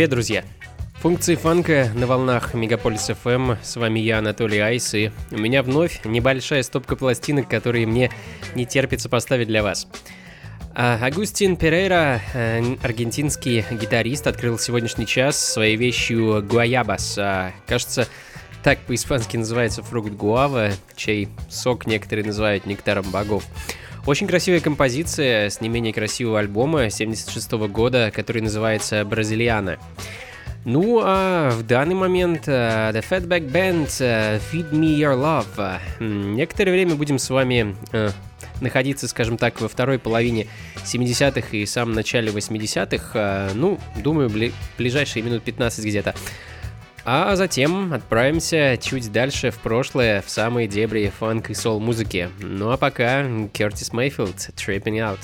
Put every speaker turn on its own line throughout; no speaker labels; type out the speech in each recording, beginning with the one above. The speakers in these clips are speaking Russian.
Привет, друзья! Функции фанка на волнах Мегаполис FM. С вами я, Анатолий Айс, и у меня вновь небольшая стопка пластинок, которые мне не терпится поставить для вас. А, Агустин Перейра, э, аргентинский гитарист, открыл сегодняшний час своей вещью «Гуаябас». А, кажется, так по-испански называется фрукт гуава, чей сок некоторые называют нектаром богов. Очень красивая композиция с не менее красивого альбома 76 года, который называется «Бразилиана». Ну, а в данный момент uh, The Fatback Band uh, Feed Me Your Love. Некоторое время будем с вами uh, находиться, скажем так, во второй половине 70-х и самом начале 80-х. Ну, думаю, бли- ближайшие минут 15 где-то. А затем отправимся чуть дальше в прошлое, в самые дебри фанк и сол музыки. Ну а пока Кертис Мейфилд, Tripping Out.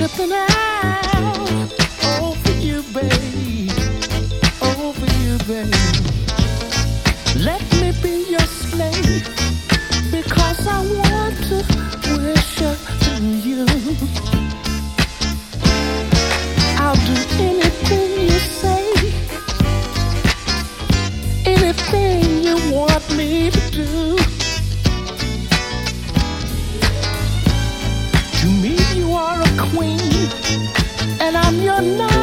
tripping out over you, over you. Let me be your slave because I want to worship you. I'll do anything you say, anything you want me. queen, and I'm your knight.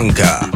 Blanca.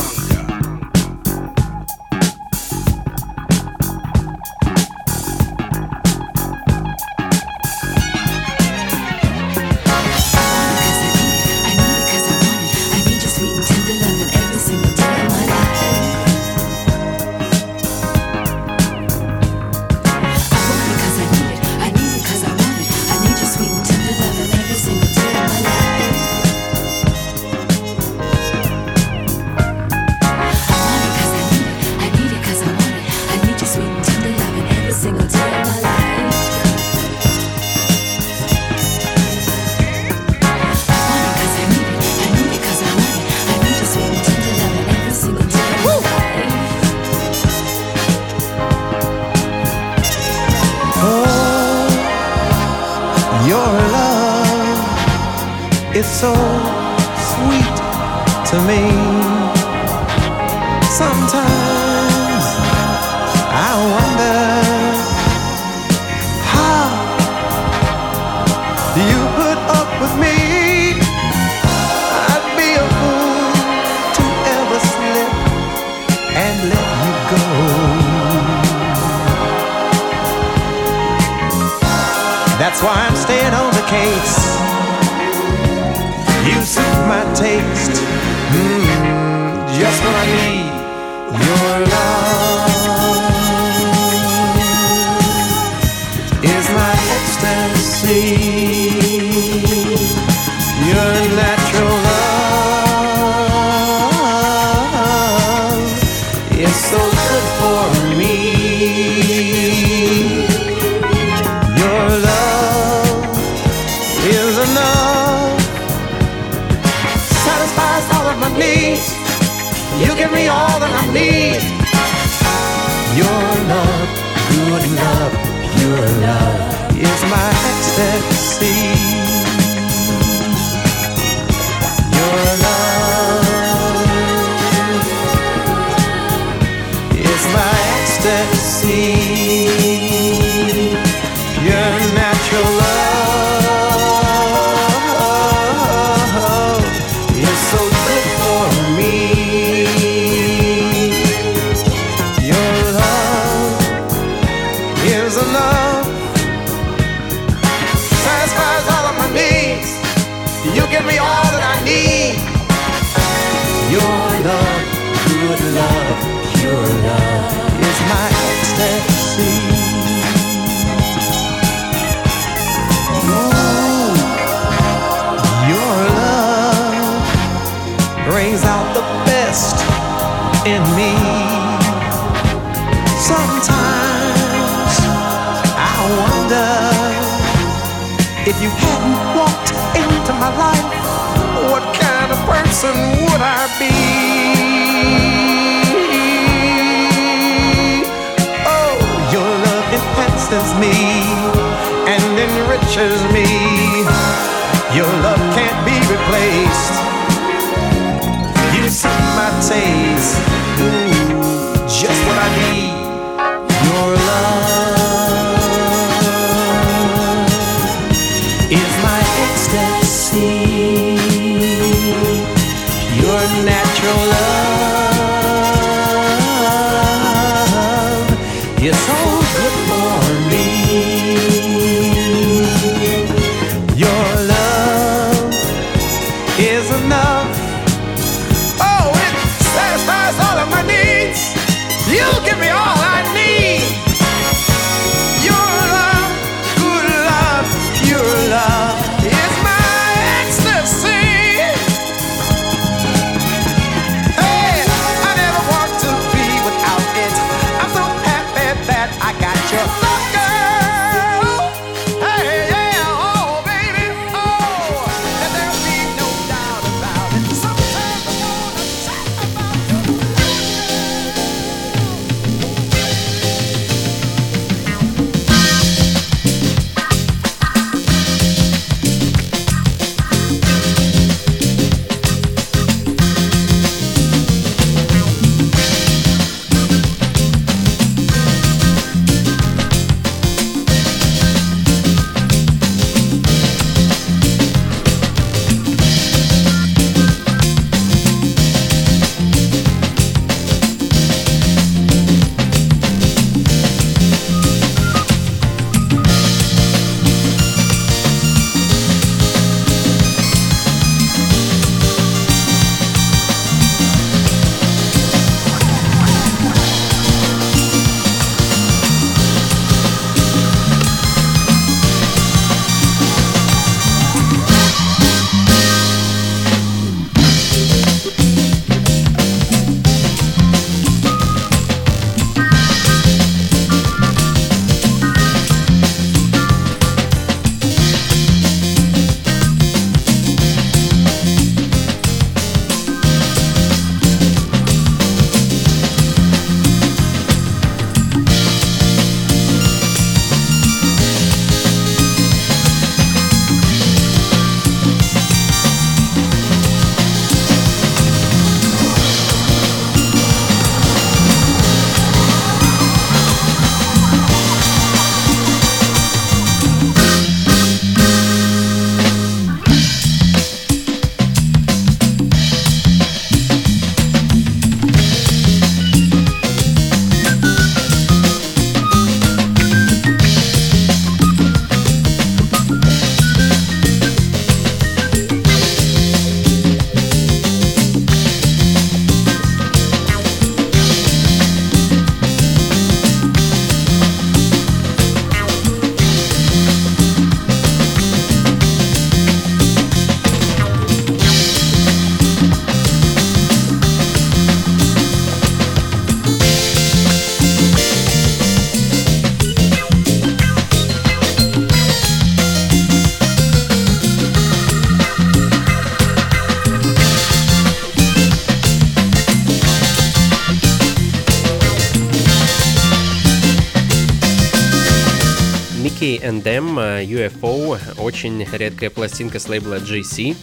And Them UFO, очень редкая пластинка с лейбла GC.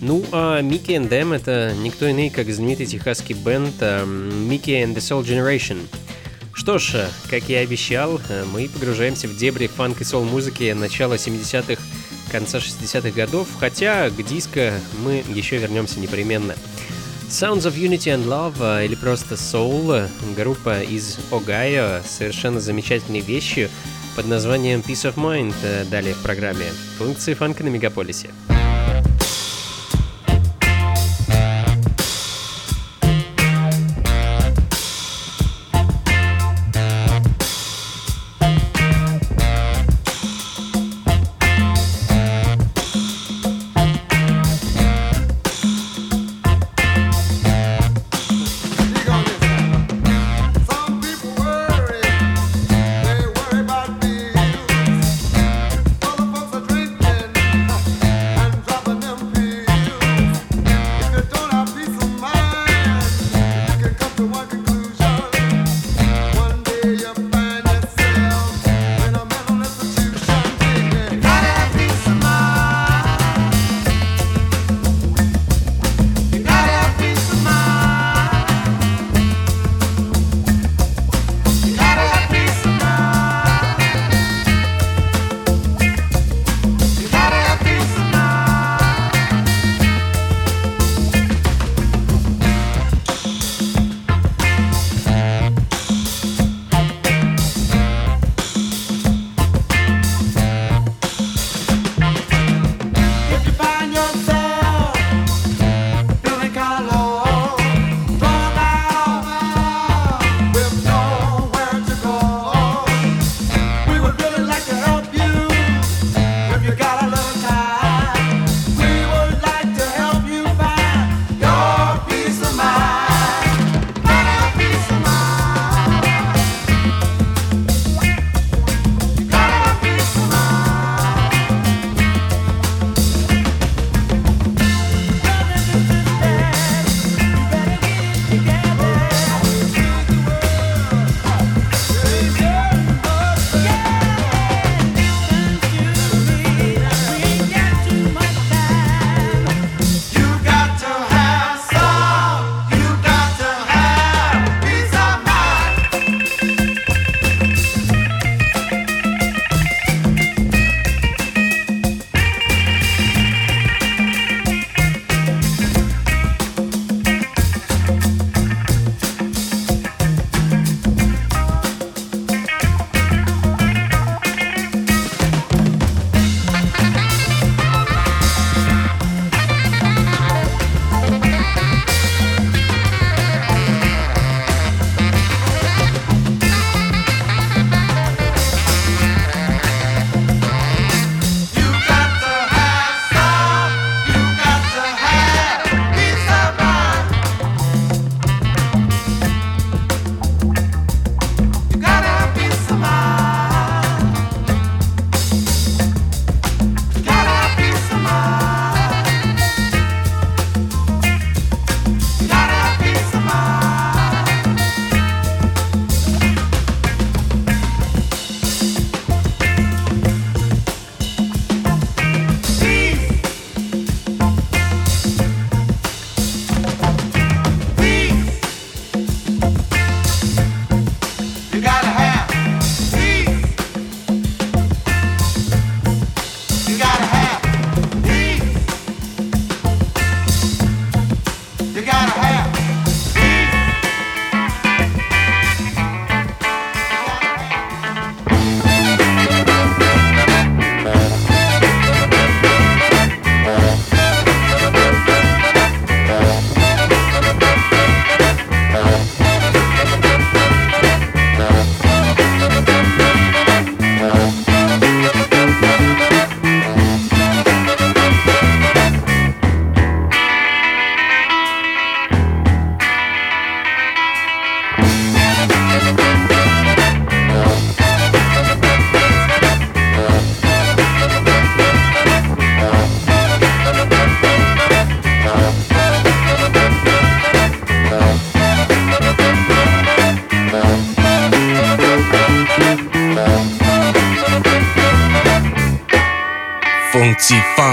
Ну, а Mickey and Them это никто иной, как знаменитый техасский бенд Mickey and the Soul Generation. Что ж, как я и обещал, мы погружаемся в дебри фанк и сол музыки начала 70-х, конца 60-х годов, хотя к диско мы еще вернемся непременно. Sounds of Unity and Love или просто Soul, группа из Огайо, совершенно замечательной вещью под названием Peace of Mind далее в программе. Функции фанка на Мегаполисе.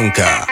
Функций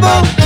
фанка.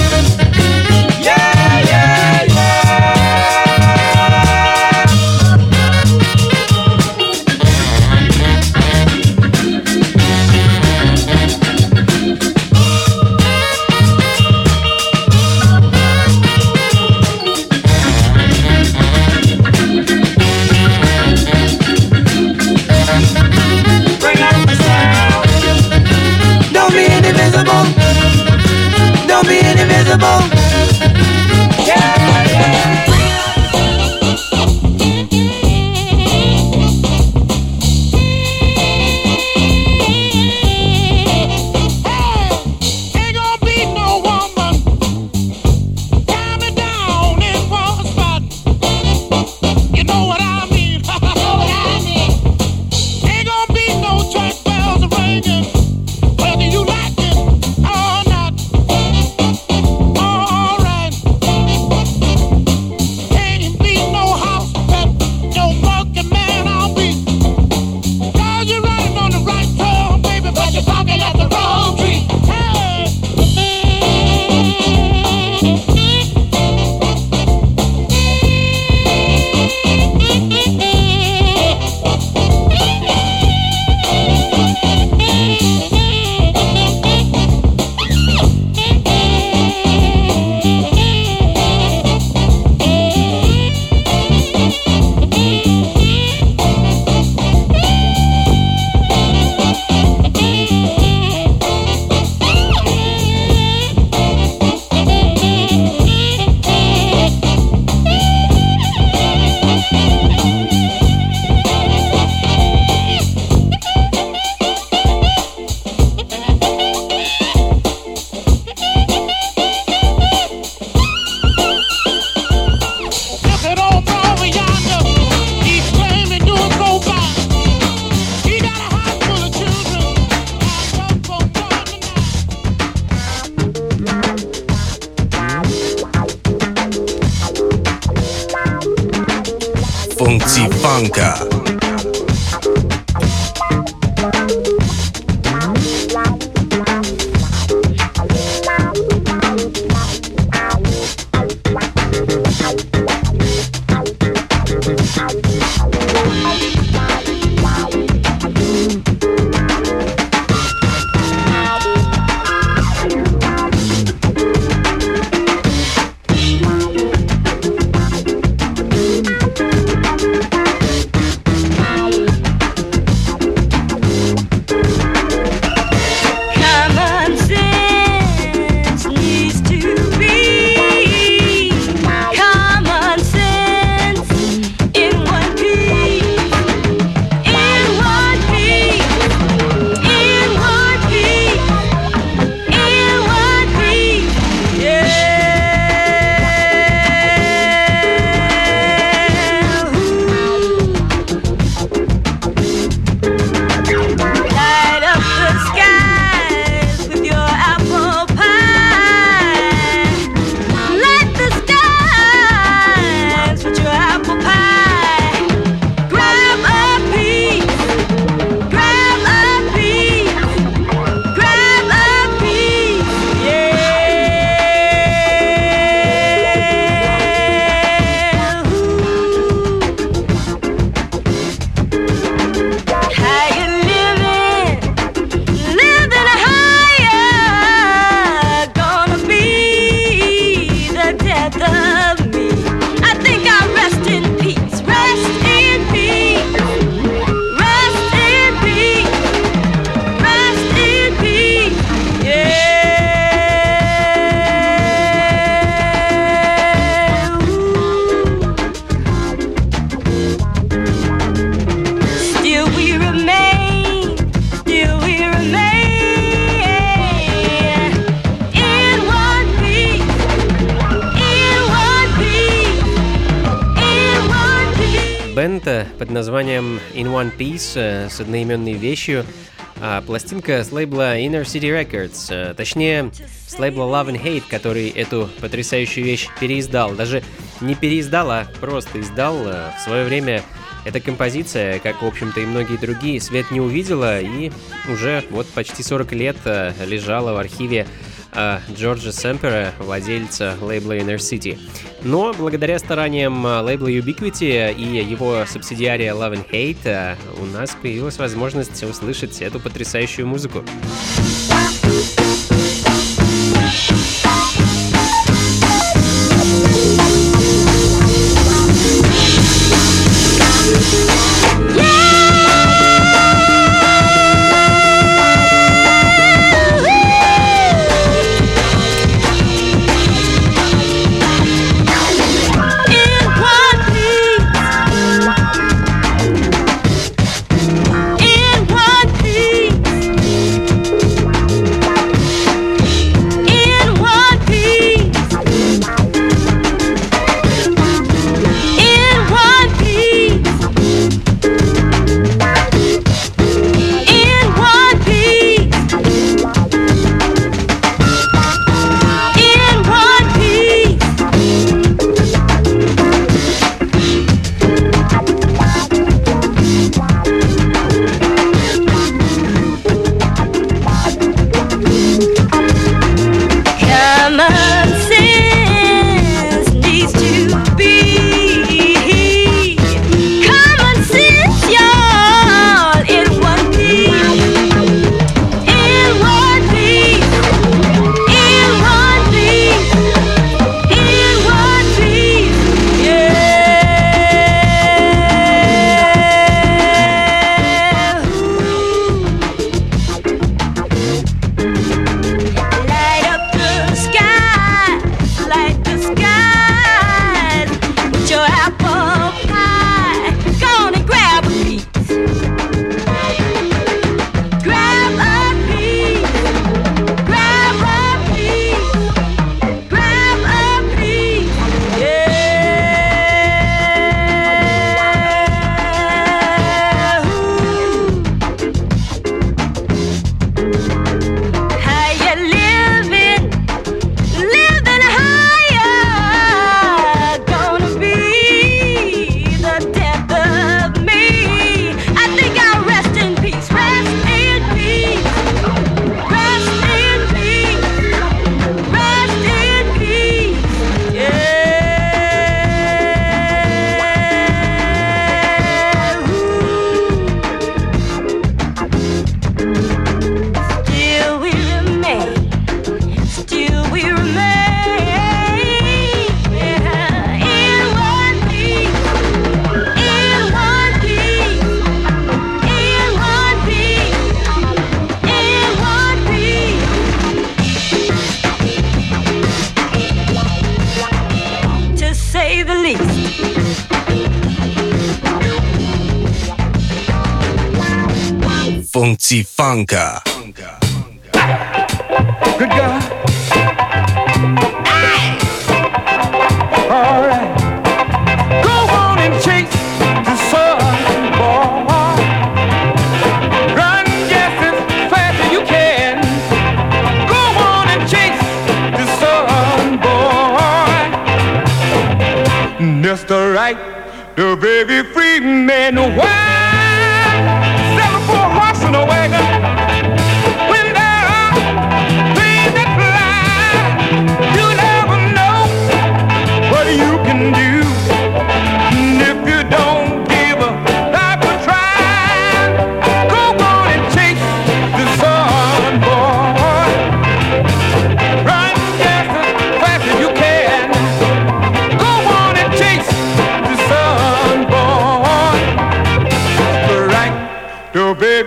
Piece э, с одноименной вещью. А пластинка с лейбла Inner City Records, э, точнее, с лейбла Love and Hate, который эту потрясающую вещь переиздал. Даже не переиздал, а просто издал. Э, в свое время эта композиция, как, в общем-то, и многие другие, свет не увидела и уже вот почти 40 лет лежала в архиве Джорджа Семпера, владельца лейбла Inner City. Но благодаря стараниям э, лейбла Ubiquity и его субсидиария Love and Hate э, у нас появилась возможность услышать эту потрясающую музыку.
функций фанка.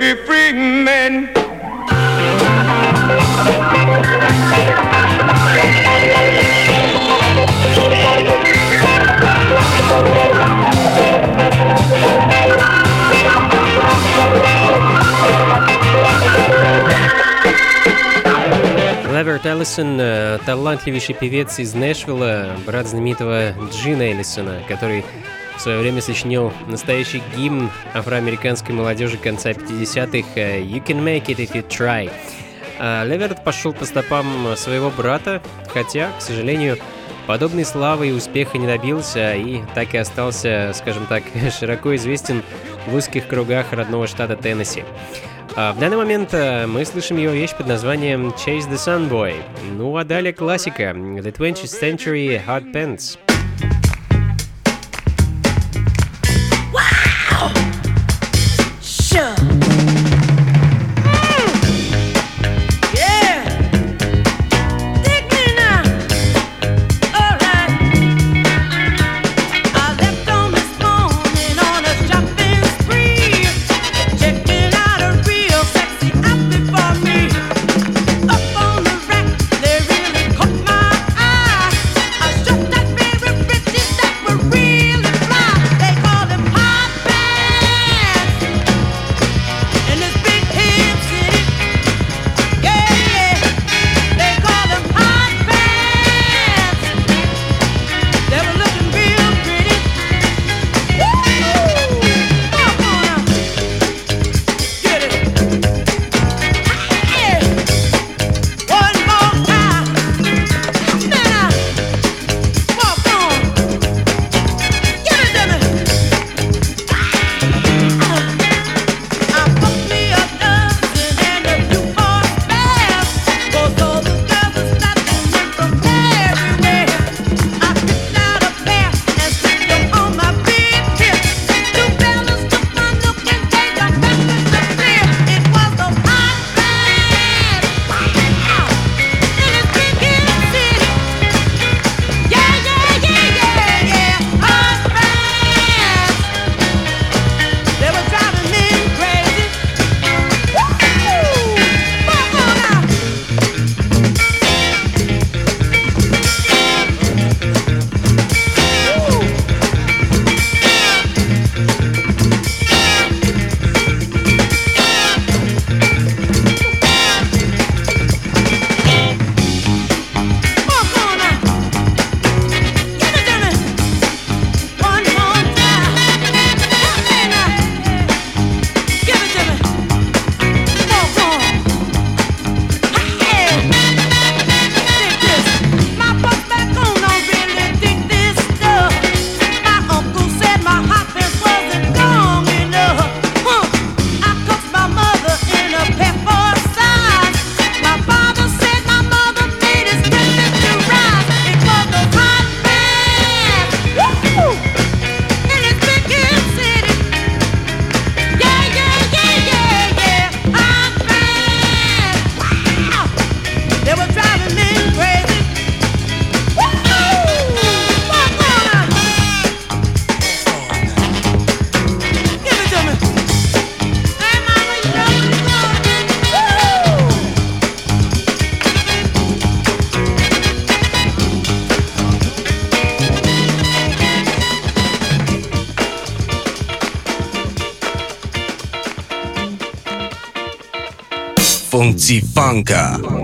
Baby free man.
Леверт Эллисон э, – талантливейший певец из Нэшвилла, брат знаменитого Джина Эллисона, который в свое время сочинил настоящий гимн афроамериканской молодежи конца 50-х э, «You can make it if you try». А Леверт пошел по стопам своего брата, хотя, к сожалению, подобной славы и успеха не добился и так и остался, скажем так, широко известен в узких кругах родного штата Теннесси. А в данный момент э, мы слышим его вещь под названием Chase the Sun Boy. Ну а далее классика The 20th Century Hot Pants.
Функций фанка.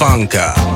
Funka.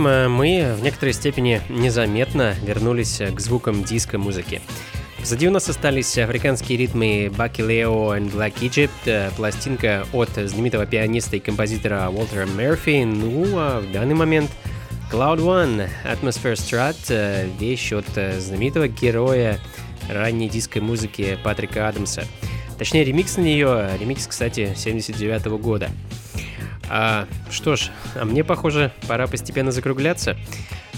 Временем э, мы в некоторой степени незаметно вернулись э, к звукам диско-музыки. Позади у нас остались африканские ритмы Баки Лео и Black Egypt, э, пластинка от знаменитого пианиста и композитора Уолтера Мерфи, ну а в данный момент Cloud One, Atmosphere Strat, вещь от знаменитого героя ранней диско-музыки Патрика Адамса. Точнее, ремикс на нее, ремикс, кстати, 79 -го года. А, что ж, а мне, похоже, пора постепенно закругляться.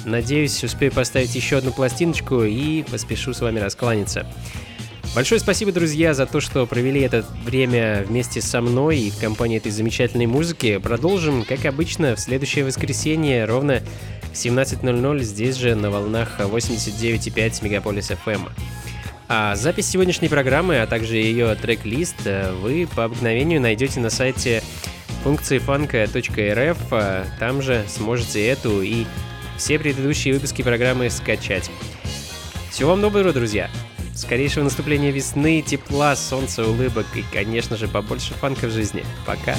Надеюсь, успею поставить еще одну пластиночку и поспешу с вами раскланяться. Большое спасибо, друзья, за то, что провели это время вместе со мной и в компании этой замечательной музыки. Продолжим, как обычно, в следующее воскресенье ровно в 17.00 здесь же на волнах 89.5 Мегаполис FM. А запись сегодняшней программы, а также ее трек-лист э, вы по обыкновению найдете на сайте функции фанка.рф. А там же сможете эту и все предыдущие выпуски программы скачать. Всего вам доброго, друзья! Скорейшего наступления весны, тепла, солнца, улыбок и, конечно же, побольше фанка в жизни. Пока.